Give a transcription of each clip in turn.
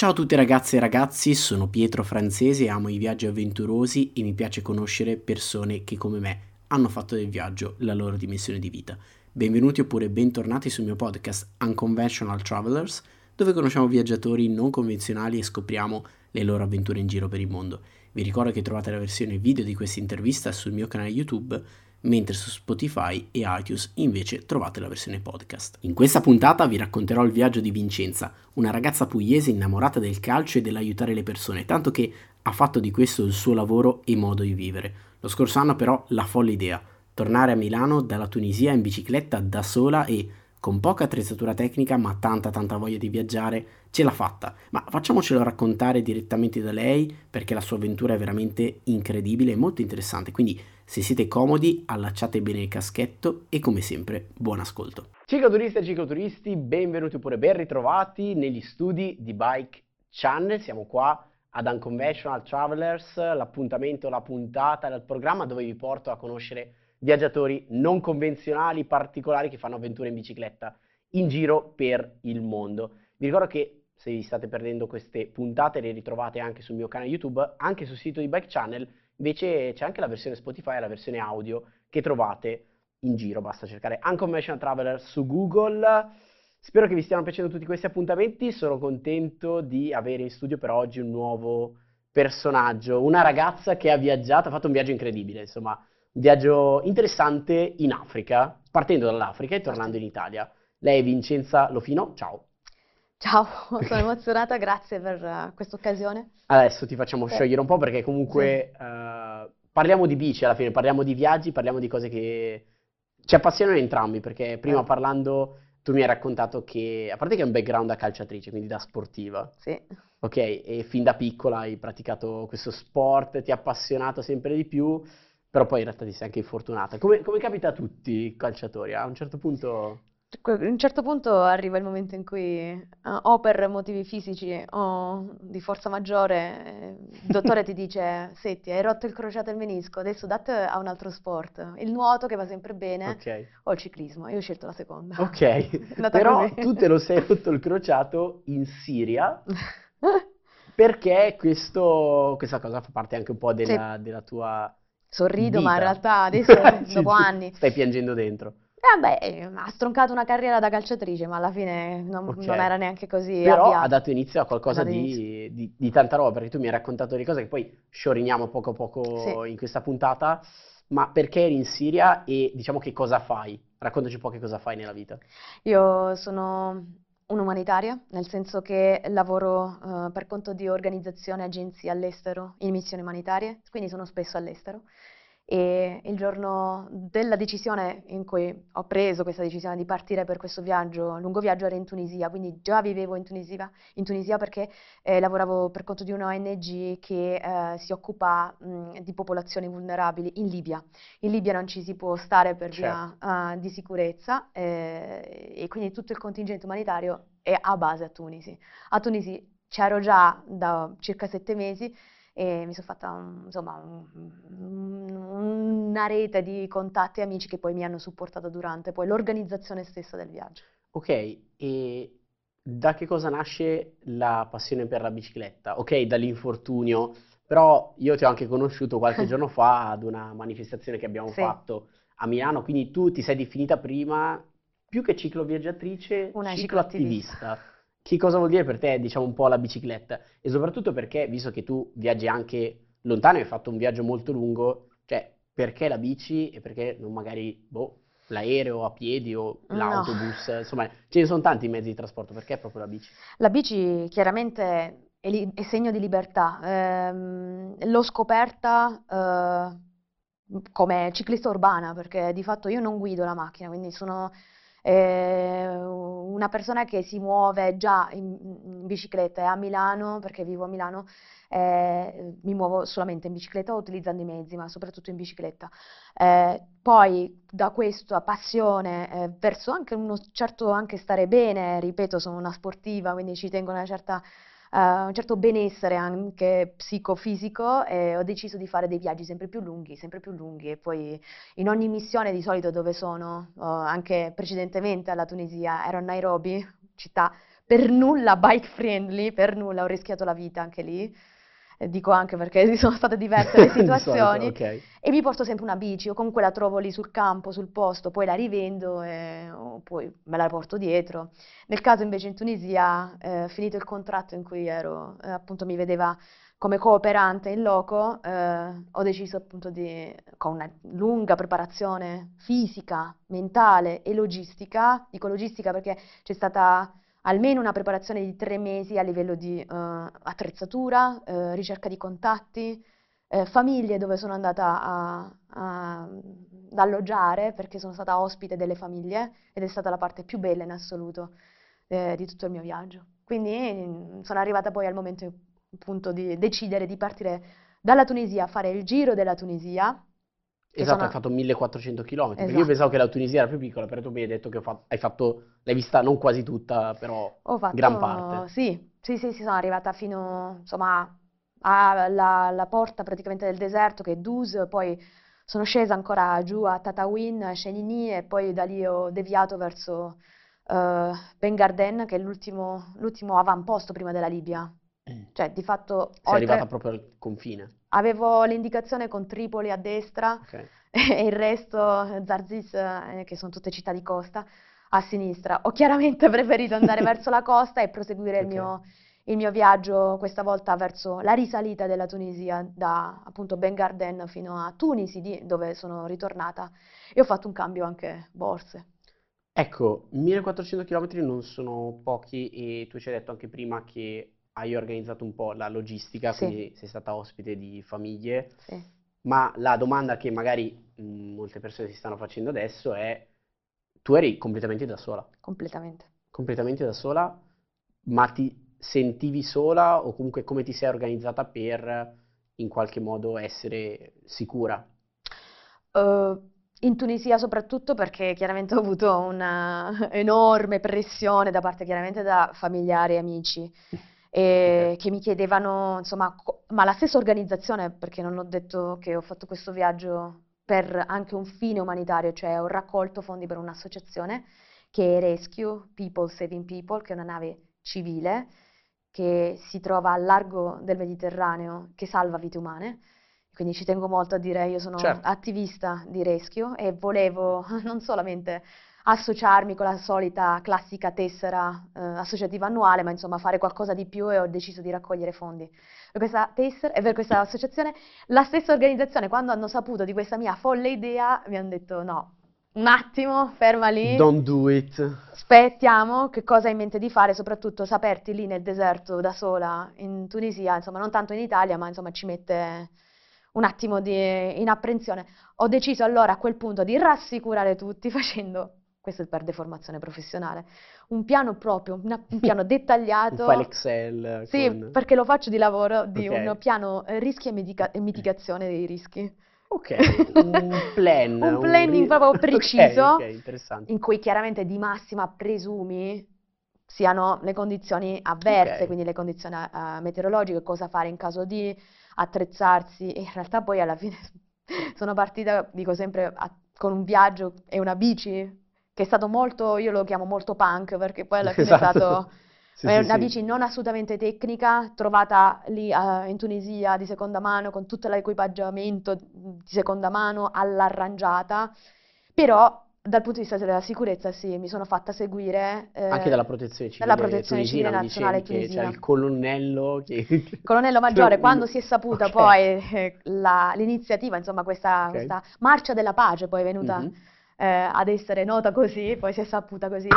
Ciao a tutti ragazze e ragazzi, sono Pietro Francesi, amo i viaggi avventurosi e mi piace conoscere persone che come me hanno fatto del viaggio la loro dimensione di vita. Benvenuti oppure bentornati sul mio podcast Unconventional Travelers, dove conosciamo viaggiatori non convenzionali e scopriamo le loro avventure in giro per il mondo. Vi ricordo che trovate la versione video di questa intervista sul mio canale YouTube mentre su Spotify e iTunes invece trovate la versione podcast. In questa puntata vi racconterò il viaggio di Vincenza, una ragazza pugliese innamorata del calcio e dell'aiutare le persone, tanto che ha fatto di questo il suo lavoro e modo di vivere. Lo scorso anno però la folle idea, tornare a Milano dalla Tunisia in bicicletta da sola e con poca attrezzatura tecnica ma tanta tanta voglia di viaggiare, ce l'ha fatta. Ma facciamocelo raccontare direttamente da lei perché la sua avventura è veramente incredibile e molto interessante. Quindi se siete comodi allacciate bene il caschetto e come sempre buon ascolto. Cicloturisti e cicloturisti, benvenuti oppure ben ritrovati negli studi di Bike Channel. Siamo qua ad Unconventional Travelers, l'appuntamento, la puntata del programma dove vi porto a conoscere viaggiatori non convenzionali, particolari che fanno avventure in bicicletta in giro per il mondo. Vi ricordo che se vi state perdendo queste puntate le ritrovate anche sul mio canale YouTube, anche sul sito di Bike Channel, invece c'è anche la versione Spotify e la versione audio che trovate in giro, basta cercare Unconventional Traveler su Google. Spero che vi stiano piacendo tutti questi appuntamenti, sono contento di avere in studio per oggi un nuovo personaggio, una ragazza che ha viaggiato, ha fatto un viaggio incredibile, insomma, un viaggio interessante in Africa, partendo dall'Africa e tornando in Italia. Lei è Vincenza Lofino, ciao. Ciao, sono emozionata, grazie per uh, questa occasione. Adesso ti facciamo eh. sciogliere un po' perché comunque sì. uh, parliamo di bici alla fine, parliamo di viaggi, parliamo di cose che ci appassionano entrambi, perché prima eh. parlando tu mi hai raccontato che, a parte che hai un background da calciatrice, quindi da sportiva. Sì. Ok, e fin da piccola hai praticato questo sport, ti ha appassionato sempre di più però poi in realtà ti sei anche infortunata. Come, come capita a tutti i calciatori? A un certo punto... A un certo punto arriva il momento in cui uh, o per motivi fisici o di forza maggiore eh, il dottore ti dice senti hai rotto il crociato e il menisco, adesso date a un altro sport, il nuoto che va sempre bene okay. o il ciclismo, io ho scelto la seconda. Ok, però così. tu te lo sei rotto il crociato in Siria perché questo, questa cosa fa parte anche un po' della, sì. della tua Sorrido, vita. ma in realtà adesso, dopo anni... Stai piangendo dentro. Beh, ha stroncato una carriera da calciatrice, ma alla fine non, okay. non era neanche così Però avviato. ha dato inizio a qualcosa di, di, di, tanta roba, perché tu mi hai raccontato delle cose che poi scioriniamo poco a poco sì. in questa puntata, ma perché eri in Siria e diciamo che cosa fai? Raccontaci un po' che cosa fai nella vita. Io sono un'umanitaria, nel senso che lavoro uh, per conto di organizzazioni e agenzie all'estero in missioni umanitarie, quindi sono spesso all'estero e il giorno della decisione in cui ho preso questa decisione di partire per questo viaggio, lungo viaggio, era in Tunisia, quindi già vivevo in Tunisia, in Tunisia perché eh, lavoravo per conto di una ONG che eh, si occupa mh, di popolazioni vulnerabili in Libia. In Libia non ci si può stare per certo. via uh, di sicurezza eh, e quindi tutto il contingente umanitario è a base a Tunisi. A Tunisi c'ero già da circa sette mesi e mi sono fatta un, insomma un, una rete di contatti e amici che poi mi hanno supportato durante poi l'organizzazione stessa del viaggio. Ok, e da che cosa nasce la passione per la bicicletta? Ok, dall'infortunio, però io ti ho anche conosciuto qualche giorno fa ad una manifestazione che abbiamo sì. fatto a Milano, quindi tu ti sei definita prima più che cicloviaggiatrice, una cicloattivista. Che cosa vuol dire per te, diciamo, un po' la bicicletta? E soprattutto perché, visto che tu viaggi anche lontano e hai fatto un viaggio molto lungo, cioè, perché la bici e perché non magari, boh, l'aereo a piedi o l'autobus? No. Insomma, ce ne sono tanti mezzi di trasporto, perché proprio la bici? La bici chiaramente è, li- è segno di libertà. Ehm, l'ho scoperta... Eh, come ciclista urbana, perché di fatto io non guido la macchina, quindi sono eh, una persona che si muove già in, in bicicletta e a Milano, perché vivo a Milano, eh, mi muovo solamente in bicicletta o utilizzando i mezzi, ma soprattutto in bicicletta. Eh, poi da questo a passione eh, verso anche uno certo anche stare bene, ripeto, sono una sportiva, quindi ci tengo una certa uh, un certo benessere anche psicofisico e ho deciso di fare dei viaggi sempre più lunghi, sempre più lunghi e poi in ogni missione di solito dove sono, uh, anche precedentemente alla Tunisia, ero a Nairobi, città per nulla bike friendly, per nulla, ho rischiato la vita anche lì. Dico anche perché sono state diverse le situazioni. Solito, okay. E mi porto sempre una bici, o comunque la trovo lì sul campo, sul posto, poi la rivendo e poi me la porto dietro. Nel caso invece in Tunisia, eh, finito il contratto in cui ero, eh, appunto mi vedeva come cooperante in loco, eh, ho deciso appunto di, con una lunga preparazione fisica, mentale e logistica, dico logistica perché c'è stata almeno una preparazione di tre mesi a livello di eh, attrezzatura, eh, ricerca di contatti, eh, famiglie dove sono andata a, a, ad alloggiare perché sono stata ospite delle famiglie ed è stata la parte più bella in assoluto eh, di tutto il mio viaggio. Quindi mm, sono arrivata poi al momento appunto di decidere di partire dalla Tunisia fare il giro della Tunisia. Esatto, sono... hai fatto 1400 km, esatto. io pensavo che la Tunisia era più piccola, però tu mi hai detto che fatto, hai fatto, l'hai vista non quasi tutta, però fatto, gran parte. Sì, sì, sì, sì, sono arrivata fino, insomma, alla, porta praticamente del deserto che è Dus, poi sono scesa ancora giù a Tatawin, a Shenini e poi da lì ho deviato verso uh, Ben Garden, che è l'ultimo, l'ultimo avamposto prima della Libia. Mm. Cioè, di fatto... Sei oltre... arrivata proprio al confine. Avevo l'indicazione con Tripoli a destra okay. e il resto, Zarzis, eh, che sono tutte città di costa, a sinistra. Ho chiaramente preferito andare verso la costa e proseguire okay. il, mio, il, mio, viaggio, questa volta verso la risalita della Tunisia, da appunto Ben Garden fino a Tunisi, dove sono ritornata, e ho fatto un cambio anche borse. Ecco, 1400 km non sono pochi e tu ci hai detto anche prima che hai organizzato un po' la logistica, sì. quindi sei stata ospite di famiglie, sì. ma la domanda che magari mh, molte persone si stanno facendo adesso è, tu eri completamente da sola? Completamente. Completamente da sola, ma ti sentivi sola o comunque come ti sei organizzata per in qualche modo essere sicura? Uh, in Tunisia soprattutto perché chiaramente ho avuto una enorme pressione da parte chiaramente da familiari e amici e che mi chiedevano, insomma, ma la stessa organizzazione, perché non ho detto che ho fatto questo viaggio per anche un fine umanitario, cioè ho raccolto fondi per un'associazione che è Rescue People Saving People, che è una nave civile che si trova al largo del Mediterraneo, che salva vite umane. Quindi ci tengo molto a dire, io sono certo. attivista di Rescue e volevo non solamente associarmi con la solita classica tessera eh, associativa annuale, ma insomma fare qualcosa di più e ho deciso di raccogliere fondi. Per questa tessera e per questa associazione, la stessa organizzazione, quando hanno saputo di questa mia folle idea, mi hanno detto no, un attimo, ferma lì. Don't do it. Aspettiamo, che cosa hai in mente di fare, soprattutto saperti lì nel deserto da sola in Tunisia, insomma non tanto in Italia, ma insomma ci mette un attimo di, in apprensione. Ho deciso allora a quel punto di rassicurare tutti facendo questo è per deformazione professionale, un piano proprio, una, un piano dettagliato. un file Excel. Sì, con... perché lo faccio di lavoro, di okay. un piano eh, rischi e, medica- e, mitigazione dei rischi. Ok, un plan. un planning un... proprio preciso, okay, okay, in cui chiaramente di massima presumi siano le condizioni avverse, quindi le condizioni uh, meteorologiche, cosa fare in caso di attrezzarsi e in realtà poi alla fine sono partita, dico sempre, a, con un viaggio e una bici che è stato molto, io lo chiamo molto punk, perché poi alla fine esatto. è stato sì, è una sì, bici non assolutamente tecnica, trovata lì uh, in Tunisia di seconda mano, con tutto l'equipaggiamento di seconda mano all'arrangiata, però dal punto di vista della sicurezza sì, mi sono fatta seguire eh, anche dalla protezione civile, dalla protezione tunisina, civile nazionale tunisina. C'era il colonnello che... Il colonnello maggiore, quando si è saputa okay. poi eh, la, l'iniziativa, insomma questa, okay. questa, marcia della pace poi è venuta... Mm-hmm eh, ad essere nota così, poi si è saputa così, eh,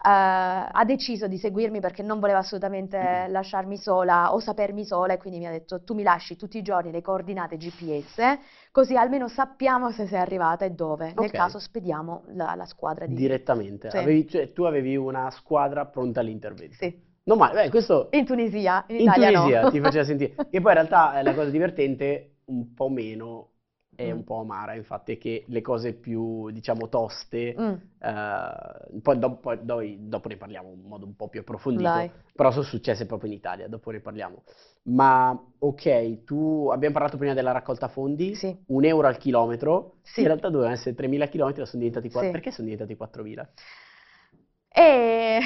ha deciso di seguirmi perché non voleva assolutamente lasciarmi sola o sapermi sola e quindi mi ha detto tu mi lasci tutti i giorni le coordinate GPS così almeno sappiamo se sei arrivata e dove, nel caso spediamo la, la squadra di... Direttamente, sì. avevi, cioè, tu avevi una squadra pronta all'intervento. Sì. Non male, beh, questo... In Tunisia, in, in Italia Tunisia no. ti faceva sentire. E poi in realtà la cosa divertente, un po' meno, è un po' amara, infatti, è che le cose più, diciamo, toste, mm. eh, poi, do, poi do, dopo ne parliamo in modo un po' più approfondito, Dai. però sono successe proprio in Italia, dopo ne parliamo. Ma ok, tu abbiamo parlato prima della raccolta fondi, sì. un euro al chilometro, sì. in realtà dovevano essere 3.000 chilometri, sono diventati 4, sì. perché sono diventati 4.000? E...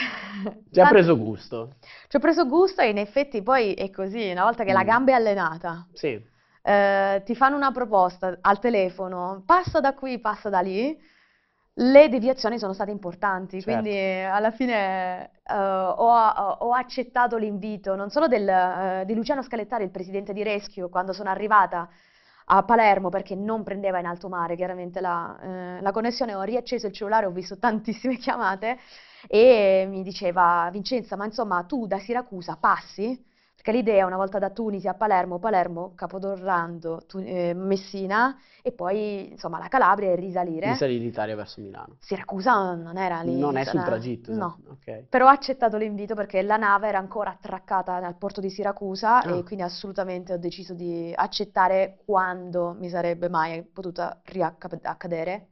Ci ha preso gusto. Ci ho preso gusto e in effetti poi è così, una volta che la Mm. gamba è allenata, Sì, eh, ti fanno una proposta al telefono, passa da qui, passa da lì, le deviazioni sono state importanti, Certo. quindi eh, alla fine eh, ho, ho accettato l'invito non solo del, eh, di Luciano Scalettari, il presidente di Rescue, quando sono arrivata a Palermo perché non prendeva in alto mare chiaramente la, eh, la connessione, ho riacceso il cellulare, ho visto tantissime chiamate e mi diceva Vincenza, ma insomma tu da Siracusa passi? Perché l'idea una volta da Tunisi a Palermo, Palermo, Capodorrando, Tu- eh, Messina e poi insomma la Calabria e risalire. risalì l'Italia verso Milano. Siracusa non era lì, Non è sul era- tragitto, No, esatto. Ok. però ho accettato l'invito perché la nave era ancora attraccata nel porto di Siracusa Ah. e quindi assolutamente ho deciso di accettare quando mi sarebbe mai potuta riaccadere.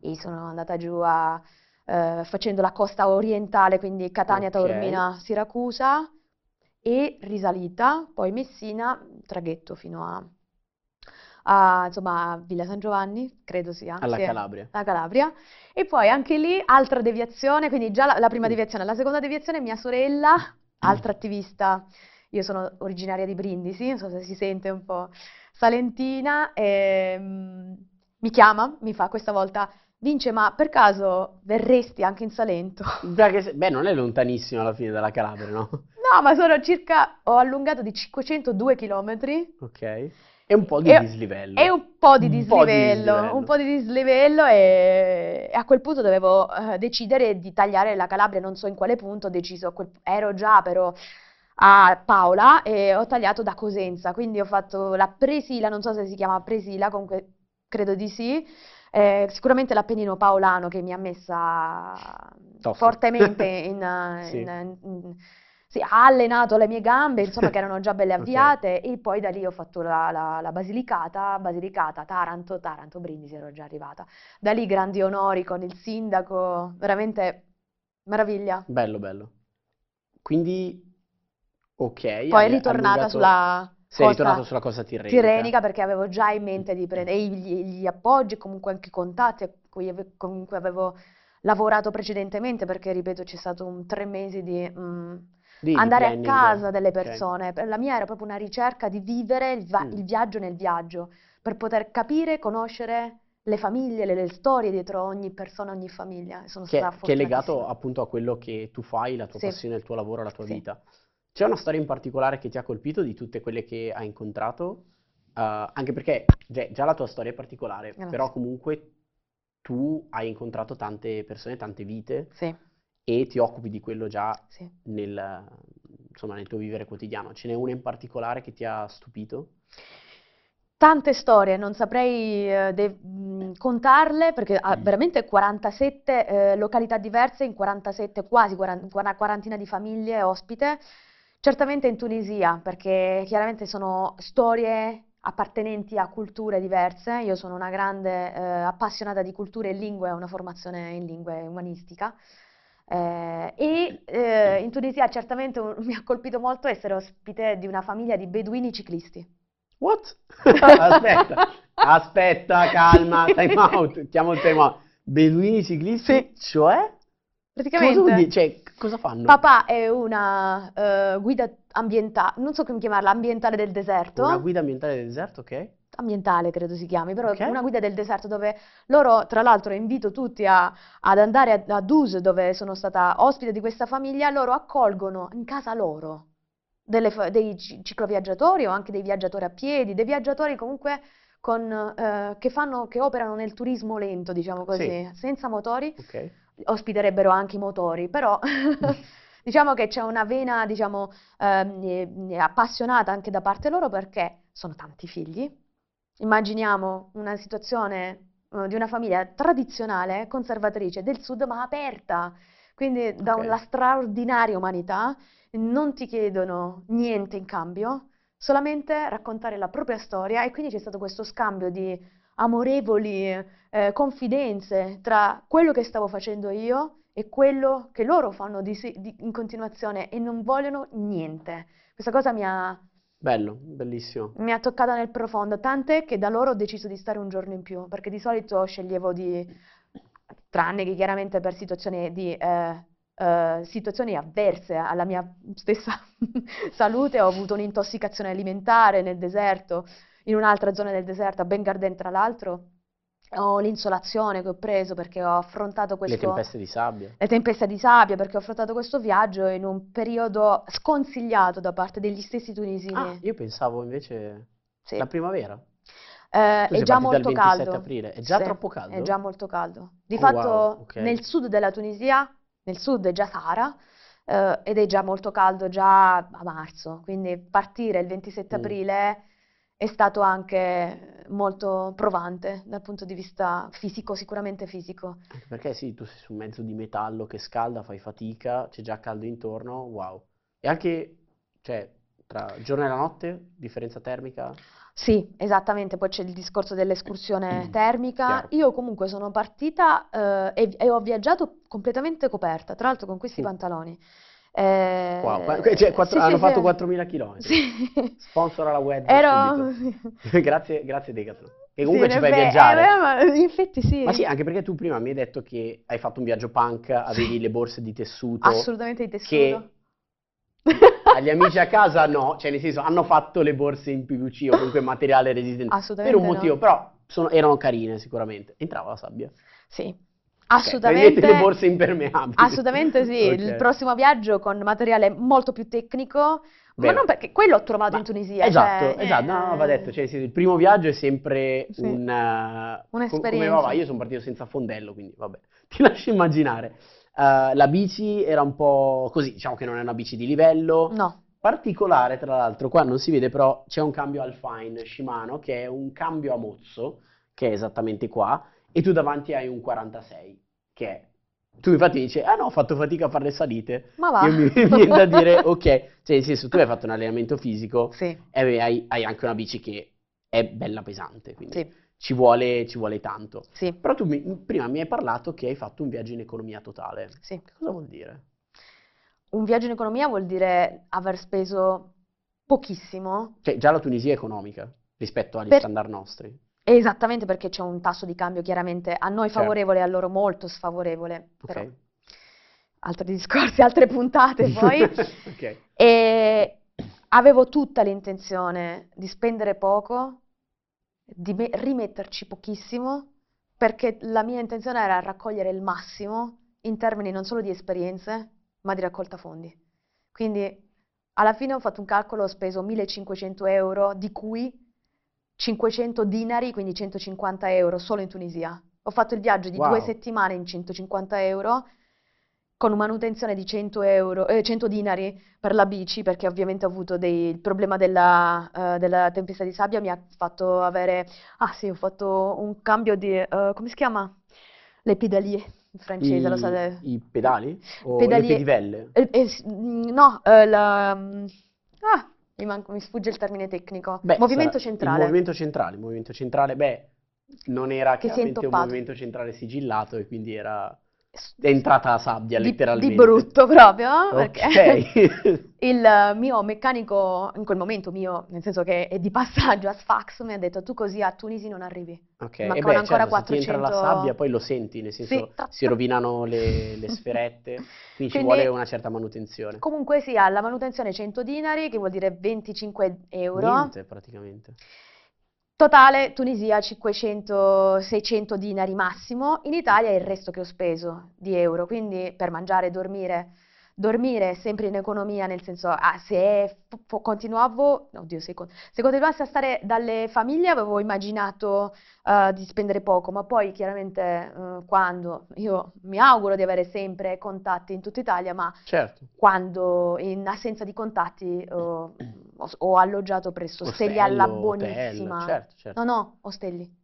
E sono andata giù a, eh, facendo la costa orientale, quindi Catania, Ok. Taormina, Siracusa e risalita, poi Messina, traghetto fino a, a, insomma, a Villa San Giovanni, credo sia. Alla sì, Calabria. la Calabria. E poi anche lì altra deviazione, quindi già la, la prima Mm. deviazione, la seconda deviazione mia sorella, altra attivista, io sono originaria di Brindisi, non so se si sente un po' salentina, ehm, mi chiama, mi fa questa volta, Vince, ma per caso verresti anche in Salento? Beh, non è lontanissimo alla fine dalla Calabria, no? No, ma sono circa, ho allungato di 502 chilometri Ok. E un po' di E- dislivello. e un po' di Un po' di dislivello, dislivello. un po' di dislivello e, e a quel punto dovevo eh, decidere di tagliare la Calabria, non so in quale punto, ho deciso, quel- ero già però a Paola e ho tagliato da Cosenza, quindi ho fatto la Presila, non so se si chiama Presila, comunque credo di sì, eh, sicuramente l'Appennino paolano che mi ha messa Tosto. fortemente in, Sì. in- in- sì, ha allenato le mie gambe, insomma, che erano già belle avviate, e poi da lì ho fatto la, la- la Basilicata, Basilicata, Taranto, Taranto, Brindisi, ero già arrivata. Da lì grandi onori con il sindaco, veramente meraviglia. Bello, bello. Quindi, ok, Poi hai ritornata allungato- sulla Sei ritornato sulla costa tirrenica. tirrenica perché avevo già in mente di prendere gli, gli appoggi, comunque anche i contatti a cui avevo lavorato precedentemente, perché ripeto, c'è stato un tre mesi di mm, Di- di andare a planning. casa delle Ok. persone. Per- La mia era proprio una ricerca di vivere il, va- Mm. il viaggio nel viaggio, per poter capire, conoscere le famiglie, le, le storie dietro ogni persona, ogni famiglia. Sono Che, stata che è legato appunto a quello che tu fai, la tua Sì. passione, il tuo lavoro, la tua Sì. vita. C'è una storia in particolare che ti ha colpito di tutte quelle che hai incontrato? Uh, anche perché già, già la tua storia è particolare, Grazie. però comunque tu hai incontrato tante persone, tante vite Sì, e ti occupi di quello già sì. nel, insomma, nel tuo vivere quotidiano. Ce n'è una in particolare che ti ha stupito? Tante storie, non saprei eh, de- mh, contarle perché ha Mm. veramente 47 eh, località diverse in 47, quasi 40 una quarantina di famiglie ospite. Certamente in Tunisia, perché chiaramente sono storie appartenenti a culture diverse. Io sono una grande eh, appassionata di culture e lingue, ho una formazione in lingue umanistica. Eh, e eh, in Tunisia certamente un- mi ha colpito molto essere ospite di una famiglia di beduini ciclisti. What? Aspetta, aspetta, calma, time out, chiamo il out. Beduini ciclisti, cioè? Cosa Praticamente, dire? Cioè, cosa fanno? papà è una eh, guida ambientale, non so come chiamarla, ambientale del deserto. Una guida ambientale del deserto, ok? ambientale credo si chiami, però Ok. una guida del deserto dove loro, tra l'altro invito tutti a- ad andare a, a Dus dove sono stata ospite di questa famiglia, loro accolgono in casa loro delle dei ci- cicloviaggiatori o anche dei viaggiatori a piedi, dei viaggiatori comunque con, eh, che fanno, che operano nel turismo lento, diciamo così, senza motori, Ok. Ospiterebbero anche i motori, però diciamo che c'è una vena, diciamo, ehm, eh, appassionata anche da parte loro perché sono tanti figli. Immaginiamo una situazione eh, di una famiglia tradizionale, conservatrice del sud, ma aperta, quindi da Ok. una straordinaria umanità, non ti chiedono niente in cambio, solamente raccontare la propria storia e quindi c'è stato questo scambio di amorevoli eh, confidenze tra quello che stavo facendo io e quello che loro fanno di di- in continuazione e non vogliono niente. Questa cosa mi ha, Bello, bellissimo. mi ha toccata nel profondo, tant'è che da loro ho deciso di stare un giorno in più, perché di solito sceglievo di, tranne che chiaramente per situazioni di eh, uh, situazioni avverse alla mia stessa salute, ho avuto un'intossicazione alimentare nel deserto, in un'altra zona del deserto, a Ben Garden tra l'altro, ho l'insolazione che ho preso perché ho affrontato questo... Le tempeste di sabbia. Le tempeste di sabbia perché ho affrontato questo viaggio in un periodo sconsigliato da parte degli stessi tunisini. Ah, io pensavo invece sì. la primavera. Eh, è già molto caldo. Aprile. È già sì, troppo caldo? È già molto caldo. Di oh, fatto wow, okay. nel sud della Tunisia, nel sud è già Sahara, eh, ed è già molto caldo già a marzo, quindi partire il 27 mm. aprile è stato anche molto provante dal punto di vista fisico, sicuramente fisico. Perché sì, tu sei su un mezzo di metallo che scalda, fai fatica, c'è già caldo intorno, wow. E anche, cioè, tra giorno e la notte, differenza termica? Sì, esattamente, poi c'è il discorso dell'escursione termica. Chiaro. Io comunque sono partita eh, e, e, ho viaggiato completamente coperta, tra l'altro con questi mm. pantaloni. Eh, wow, cioè, quattro, sì, hanno sì, fatto sì. 4.000 km. Sì. Sponsor alla web. Ero... grazie, grazie Decathlon. E comunque ci fai beh, viaggiare. Eh, ma, infatti sì. Ma sì, anche perché tu prima mi hai detto che hai fatto un viaggio punk, avevi le borse di tessuto. Assolutamente di tessuto. Che agli amici a casa no, cioè nel senso hanno fatto le borse in PVC o comunque materiale resistente. Assolutamente Per un motivo, no. però sono, erano carine sicuramente. Entrava la sabbia. Sì, Assolutamente. Okay, le borse impermeabili. Assolutamente sì, okay. il prossimo viaggio con materiale molto più tecnico, Beh, ma non perché quello ho trovato ma in Tunisia. Esatto, cioè, esatto, no, no, va detto, cioè, il primo viaggio è sempre sì. un, uh, un'esperienza. Come va, io sono partito senza fondello, quindi vabbè, ti lascio immaginare. Uh, la bici era un po' così, diciamo che non è una bici di livello. No. Particolare, tra l'altro, qua non si vede, però c'è un cambio Alpine Shimano che è un cambio a mozzo, che è esattamente qua, e tu davanti hai un 46, che è... Tu infatti dici, ah no, ho fatto fatica a fare le salite. Ma va. Io mi viene da dire, ok, cioè nel senso, tu hai fatto un allenamento fisico sì. e hai, hai, anche una bici che è bella pesante, quindi sì. ci, vuole, ci, vuole, tanto. Sì. Però tu mi, prima mi hai parlato che hai fatto un viaggio in economia totale. Sì. Cosa vuol dire? Un viaggio in economia vuol dire aver speso pochissimo. Cioè già la Tunisia è economica rispetto agli per... standard nostri. Esattamente perché c'è un tasso di cambio chiaramente a noi certo. favorevole e a loro molto sfavorevole. Però okay. altri discorsi, altre puntate poi. okay. E avevo tutta l'intenzione di spendere poco, di me- rimetterci pochissimo, perché la mia intenzione era raccogliere il massimo in termini non solo di esperienze, ma di raccolta fondi. Quindi alla fine ho fatto un calcolo, ho speso 1500 euro, di cui 500 dinari, quindi 150 euro solo in Tunisia. Ho fatto il viaggio di wow. due settimane in 150 euro con manutenzione di 100, euro, eh, 100 dinari per la bici, perché ovviamente ho avuto dei, il problema della, uh, della, tempesta di sabbia, mi ha fatto avere, ah sì, ho fatto un cambio di, uh, come si chiama? Le pedalie in francese, I, lo sapete? I pedali? O pedalie, le pedivelle? Eh, eh, no, eh, la... Mm, ah, mi, manco, mi sfugge il termente tecnico. Beh, movimento centrale. Il movimento centrale, il movimento centrale, beh, non era che chiaramente un movimento centrale sigillato e quindi era è entrata la sabbia, di, letteralmente. Di brutto proprio, ok. il mio meccanico, in quel momento mio, nel senso che è di passaggio a Sfax, mi ha detto tu così a Tunisi non arrivi. Ok, e beh, ancora certo, 400... se entra la sabbia poi lo senti, nel senso sì. si rovinano le, le sferette, quindi, quindi, ci vuole una certa manutenzione. Comunque sì, ha la manutenzione 100 dinari, che vuol dire 25 euro. Niente praticamente. Totale Tunisia 500-600 dinari massimo, in Italia il resto che ho speso di euro, quindi per mangiare e dormire dormire sempre in economia, nel senso, ah, se continuavo, oddio, se, se continuassi a stare dalle famiglie avevo immaginato uh, di spendere poco, ma poi chiaramente uh, quando, io mi auguro di avere sempre contatti in tutta Italia, ma certo. quando in assenza di contatti uh, ho, ho, alloggiato presso Ostelli alla Buonissima. Hotel, certo, certo. No, no, Ostelli.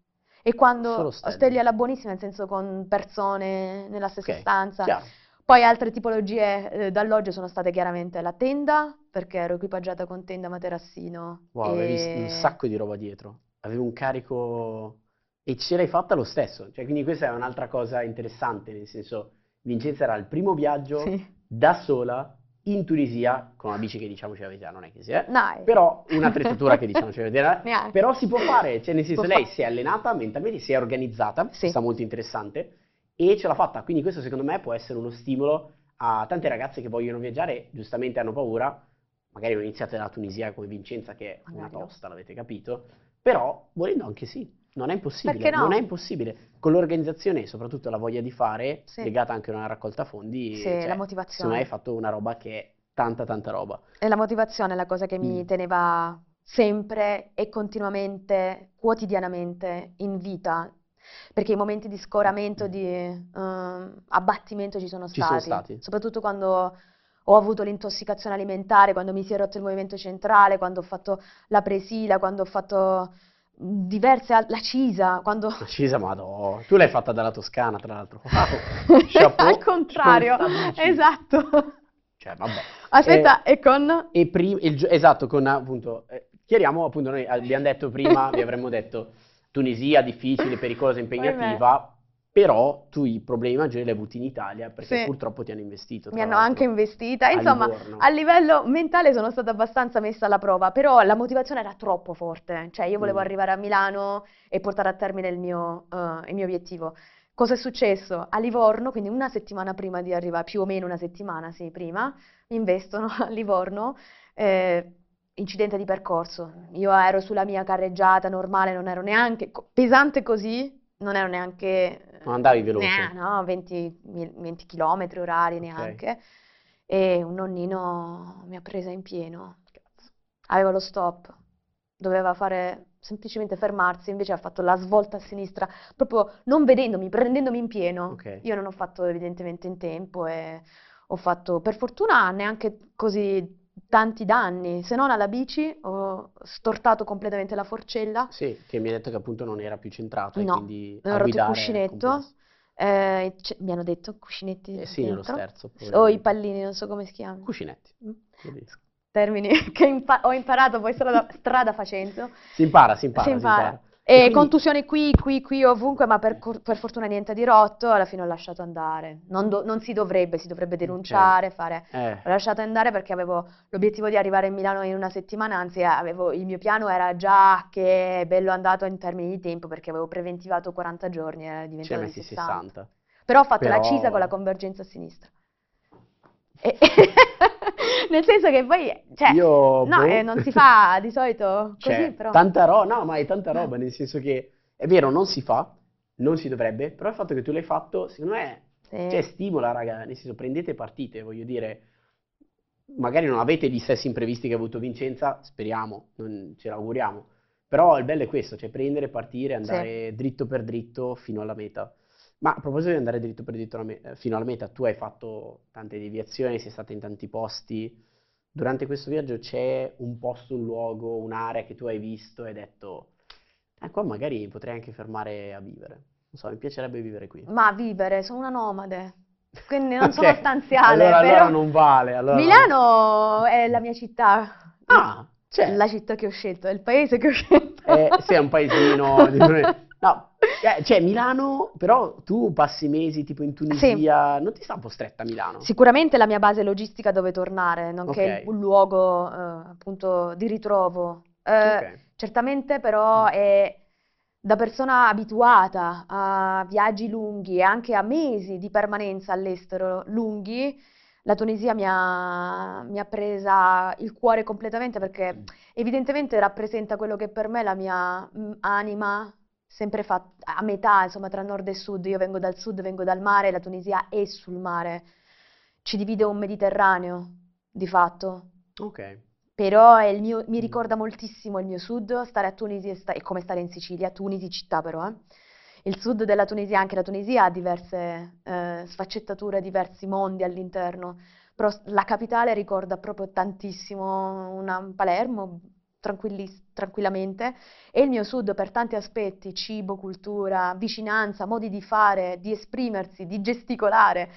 E quando Ostelli alla Buonissima, nel senso con persone nella stessa okay, stanza. Chiaro poi altre tipologie eh, d'alloggio sono state chiaramente la tenda, perché ero equipaggiata con tenda, materassino. Wow, e... avevi un sacco di roba dietro. Avevi un carico... E ce l'hai fatta lo stesso. Cioè, quindi questa è un'altra cosa interessante, nel senso, Vincenza era il primo viaggio sì. da sola in Tunisia, con una bici che diciamo ce l'avete, non è che sia, no. però un'attrezzatura che diciamo ce l'avete, Neanche. però si può fare, cioè nel senso può lei fa- si è allenata mentalmente, si è organizzata, sì. sta molto interessante, e ce l'ha fatta. Quindi questo secondo me può essere uno stimolo a tante ragazze che vogliono viaggiare, giustamente hanno paura, magari non iniziate dalla Tunisia come Vincenza che è una tosta, l'avete capito, però volendo anche sì, non è impossibile, no? non è impossibile. Con l'organizzazione e soprattutto la voglia di fare, sì. legata anche a una raccolta fondi, sì, cioè, la motivazione. me hai fatto una roba che è tanta tanta roba. E la motivazione è la cosa che mi mm. teneva sempre e continuamente, quotidianamente in vita, perché i momenti di scoramento, di uh, abbattimento ci sono, ci sono stati, soprattutto quando ho avuto l'intossicazione alimentare, quando mi si è rotto il movimento centrale, quando ho fatto la presila, quando ho fatto diverse la Cisa, quando... La Cisa, madò, tu l'hai fatta dalla Toscana, tra l'altro. Wow, Al contrario, esatto. Cioè, vabbè. Aspetta, e, e con... E prim- il, esatto, con appunto... Eh, chiariamo, appunto, noi abbiamo detto prima, vi avremmo detto Tunisia, difficile, pericolosa, impegnativa, però tu i problemi maggiori li hai avuti in Italia perché sì. purtroppo ti hanno investito. Mi hanno anche investita, insomma a livello mentale sono stata abbastanza messa alla prova, però la motivazione era troppo forte, cioè io volevo mm. arrivare a Milano e portare a termine il mio, uh, il mio obiettivo. Cosa è successo? A Livorno, quindi una settimana prima di arrivare, più o meno una settimana, sì, prima, mi investono a Livorno, eh, incidente di percorso. Io ero sulla mia carreggiata normale, non ero neanche pesante così, non ero neanche non andavi veloce? Ne, no, 20, 20 km orari neanche. Okay. E un nonnino mi ha presa in pieno. Aveva lo stop, doveva fare semplicemente fermarsi, invece ha fatto la svolta a sinistra, proprio non vedendomi, prendendomi in pieno. Okay. Io non ho fatto evidentemente in tempo e ho fatto, per fortuna, neanche così tanti danni, se non alla bici ho stortato completamente la forcella. Sì, che mi ha detto che appunto non era più centrato no, e quindi ho rotto il cuscinetto. Eh, c- mi hanno detto cuscinetti eh sì, nello sterzo. O i pallini, non so come si chiamano. Cuscinetti. Mm. Termini che impa- ho imparato poi strada, strada facendo. Si impara, si impara. Si impara. Si impara. E, quindi... contusioni qui, qui, qui, ovunque, ma per, per, fortuna niente di rotto, alla fine ho lasciato andare. Non, do, non si dovrebbe, si dovrebbe denunciare, okay. fare... Eh. Ho lasciato andare perché avevo l'obiettivo di arrivare in Milano in una settimana, anzi avevo, il mio piano era già che è bello andato in termini di tempo perché avevo preventivato 40 giorni, era diventato cioè, 60. 60. Però ho fatto Però... la cisa con la convergenza a sinistra. Nel senso che poi, cioè, Io, no, boh. eh, non si fa di solito così, cioè, però. Tanta roba, no, ma è tanta roba, nel senso che, è vero, non si fa, non si dovrebbe, però il fatto che tu l'hai fatto, secondo me, sì. cioè, stimola, raga, nel senso, prendete partite, voglio dire, magari non avete gli stessi imprevisti che ha avuto Vincenza, speriamo, non ce l'auguriamo, però il bello è questo, cioè prendere, partire, andare sì. dritto per dritto fino alla meta. Ma a proposito di andare dritto per dritto eh, fino alla meta, tu hai fatto tante deviazioni, sei stata in tanti posti. Durante questo viaggio c'è un posto, un luogo, un'area che tu hai visto e hai detto, eh, qua magari potrei anche fermare a vivere. Non so, mi piacerebbe vivere qui. Ma vivere, sono una nomade. Quindi non sono stanziale. Allora, però... allora non vale. Allora Milano è la mia città. Ah, cioè. La città che ho scelto, è il paese che ho scelto. Eh, sì, è un paesino. no, eh, cioè Milano, però tu passi mesi tipo in Tunisia, sì. non ti sta un po' stretta Milano? Sicuramente la mia base logistica dove tornare, nonché okay. un luogo eh, appunto di ritrovo. Eh, okay. Certamente però è da persona abituata a viaggi lunghi e anche a mesi di permanenza all'estero lunghi, la Tunisia mi ha, mi ha, presa il cuore completamente perché evidentemente rappresenta quello che per me è la mia mh, anima sempre a metà, insomma, tra nord e sud. Io vengo dal sud, vengo dal mare, la Tunisia è sul mare. Ci divide un Mediterraneo, di fatto. Ok. Però mio, mi ricorda moltissimo il mio sud, stare a Tunisi è, sta- è come stare in Sicilia, Tunisi città però, eh. Il sud della Tunisia, anche la Tunisia ha diverse eh, sfaccettature, diversi mondi all'interno, però la capitale ricorda proprio tantissimo una Palermo, tranquillamente e il mio sud per tanti aspetti, cibo, cultura, vicinanza, modi di fare, di esprimersi, di gesticolare.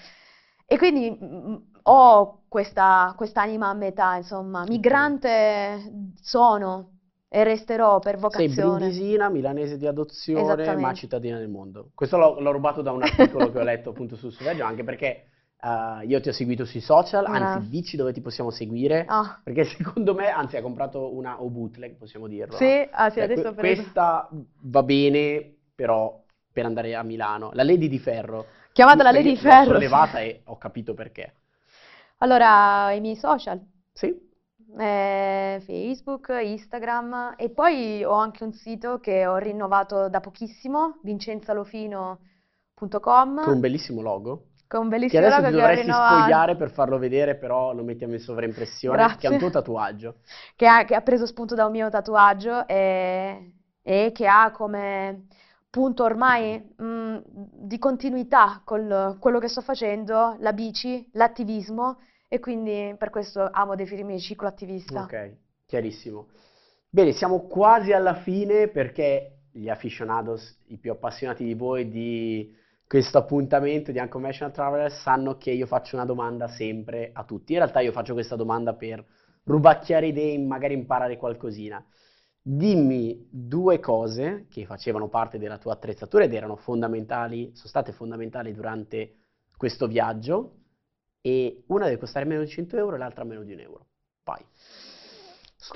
E quindi mh, ho questa anima a metà, insomma, migrante sono e resterò per vocazione. Sei brindisina, milanese di adozione, ma cittadina del mondo. Questo l'ho, l'ho rubato da un articolo che ho letto appunto sul suo viaggio, anche perché Uh, io ti ho seguito sui social, ah. anzi dici dove ti possiamo seguire, oh. perché secondo me, anzi ha comprato una o bootleg, possiamo dirlo. Sì, ah, sì cioè, adesso que- Questa va bene, però per andare a Milano. La Lady di Ferro. Chiamata la Lady di Ferro. L'ho sollevata e ho capito perché. Allora, i miei social, Sì? eh, Facebook, Instagram e poi ho anche un sito che ho rinnovato da pochissimo, Con vincenzalofino.com, un bellissimo logo. Con un Che bellissimo adesso ti dovresti rinnovato. spogliare per farlo vedere, però lo mettiamo in sovraimpressione, che è un tuo Grazie. tatuaggio. che ha, che ha preso spunto da un mio tatuaggio e, e che ha come punto ormai mh, di continuità con quello che sto facendo, la bici, l'attivismo e quindi per questo amo definirmi cicloattivista. Ok, chiarissimo. Bene, siamo quasi alla fine perché gli aficionados, i più appassionati di voi di questo appuntamento di Unconventional Traveler, sanno che io faccio una domanda sempre a tutti. In realtà io faccio questa domanda per rubacchiare idee e magari imparare qualcosina. Dimmi due cose che facevano parte della tua attrezzatura ed erano fondamentali, sono state fondamentali durante questo viaggio e una deve costare meno di 100 euro e l'altra meno di un euro. Vai.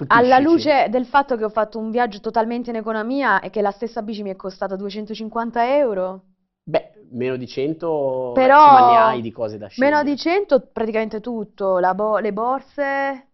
Alla Stupiscici. luce del fatto che ho fatto un viaggio totalmente in economia e che la stessa bici mi è costata 250 euro, Beh, meno di 100, Però- insomma, ne hai di cose da meno scegliere. di 100 praticamente tutto, la bo- le borse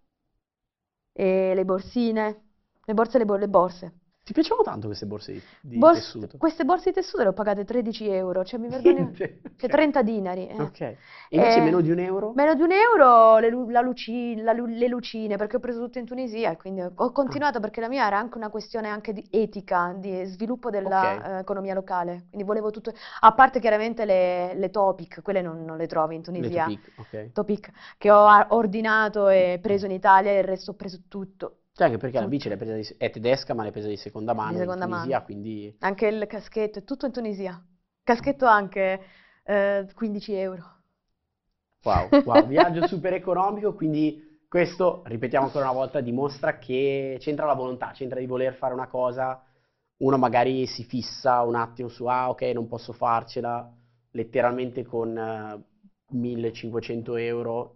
e le borsine, le borse e le, bo- le borse. Ti piacevano tanto queste borse di, di Bors- tessuto? queste borse di tessuto le ho pagate 13 euro, cioè mi vergogno, cioè Ok. 30 dinari. eh. Ok. E invece Eh, meno di un euro? Meno di un euro le, lu- la luci- lu- le lucine, perché ho preso tutto in Tunisia e quindi Ah. ho continuato perché la mia era anche una questione anche di etica, di sviluppo dell'economia locale. Quindi volevo tutto, a parte chiaramente le, le Topic, quelle non, non le trovi in Le Tunisia. Topic, ok. Topic che ho ordinato e preso in Italia e il resto ho preso tutto. Cioè, anche perché la bici di- è tedesca, ma l'hai presa di seconda mano in seconda Tunisia, mano. quindi... Anche il caschetto, è tutto in Tunisia. Caschetto anche eh, 15 euro. Wow, wow, viaggio super economico, quindi questo, ripetiamo ancora una volta, dimostra che c'entra la volontà, c'entra di voler fare una cosa, uno magari si fissa un attimo su, ah ok, non posso farcela, letteralmente con eh, 1500 euro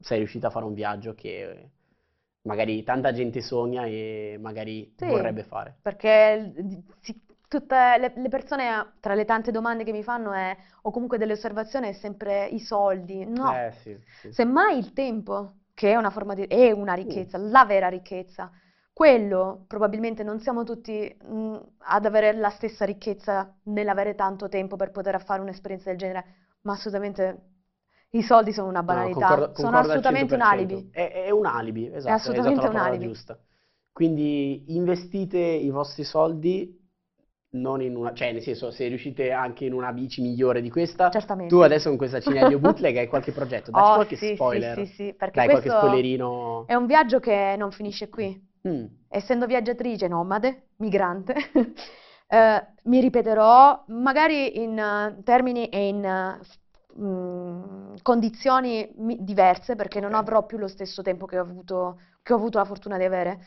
sei riuscito a fare un viaggio che magari tanta gente sogna e magari Sì. vorrebbe fare. Perché si- tutte le, le persone, tra le tante domande che mi fanno è, o comunque delle osservazioni, è sempre i soldi. No, Eh sì, sì. semmai il tempo, che è una forma di, è una ricchezza, la vera ricchezza. Quello probabilmente non siamo tutti mh, ad avere la stessa ricchezza nell'avere tanto tempo per poter fare un'esperienza del genere, ma assolutamente i soldi sono una No, banalità, concordo, sono concordo al assolutamente un 100%. alibi. È, è un alibi, esatto, hai assolutamente la un parola alibi. giusta. Quindi investite i vostri soldi non in una, cioè nel senso se riuscite anche in una bici migliore di questa, Certamente. tu adesso con questa Cinedio Bootleg hai qualche progetto, dacci Oh, qualche sì, sì, spoiler, sì, sì, perché dai qualche spoilerino. è un viaggio che non finisce qui. Mm, Essendo viaggiatrice nomade, migrante, eh, mi ripeterò magari in eh, termini e in eh, mm, condizioni diverse perché non avrò più lo stesso tempo che ho avuto, che ho avuto la fortuna di avere.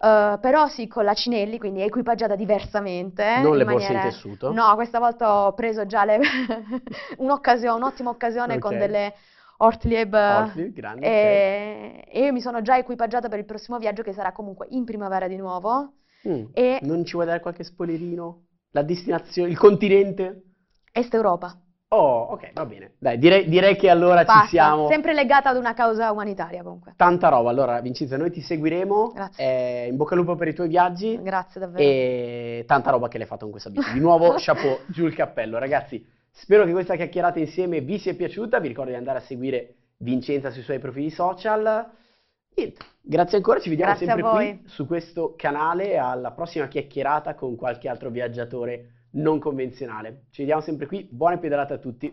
Eh, però sì, con la Cinelli, quindi equipaggiata diversamente, non le borse in tessuto. No, questa volta ho preso già le... un'occasione, un'ottima occasione con Ok. delle Ortlieb Ortlieb, grandi, ok. e, e io mi sono già equipaggiata per il prossimo viaggio che sarà comunque in primavera di nuovo Mm, e Non ci vuoi dare qualche spoilerino? La destinazione, il continente? Est Europa. Oh, ok, va bene. Dai, direi, direi che allora ci Basta, siamo. sempre legata ad una causa umanitaria comunque. Tanta roba. Allora, Vincenzo, noi ti seguiremo. Grazie. Eh, in bocca al lupo per i tuoi viaggi. Grazie davvero. E tanta roba che l'hai fatto con questa bici. Di nuovo, chapeau, giù il cappello. Ragazzi, spero che questa chiacchierata insieme vi sia piaciuta. Vi ricordo di andare a seguire Vincenza sui suoi profili social. Niente, grazie ancora, ci vediamo Grazie sempre qui su questo canale. Alla prossima chiacchierata con qualche altro viaggiatore non convenzionale. Ci vediamo sempre qui. Buone pedalate a tutti.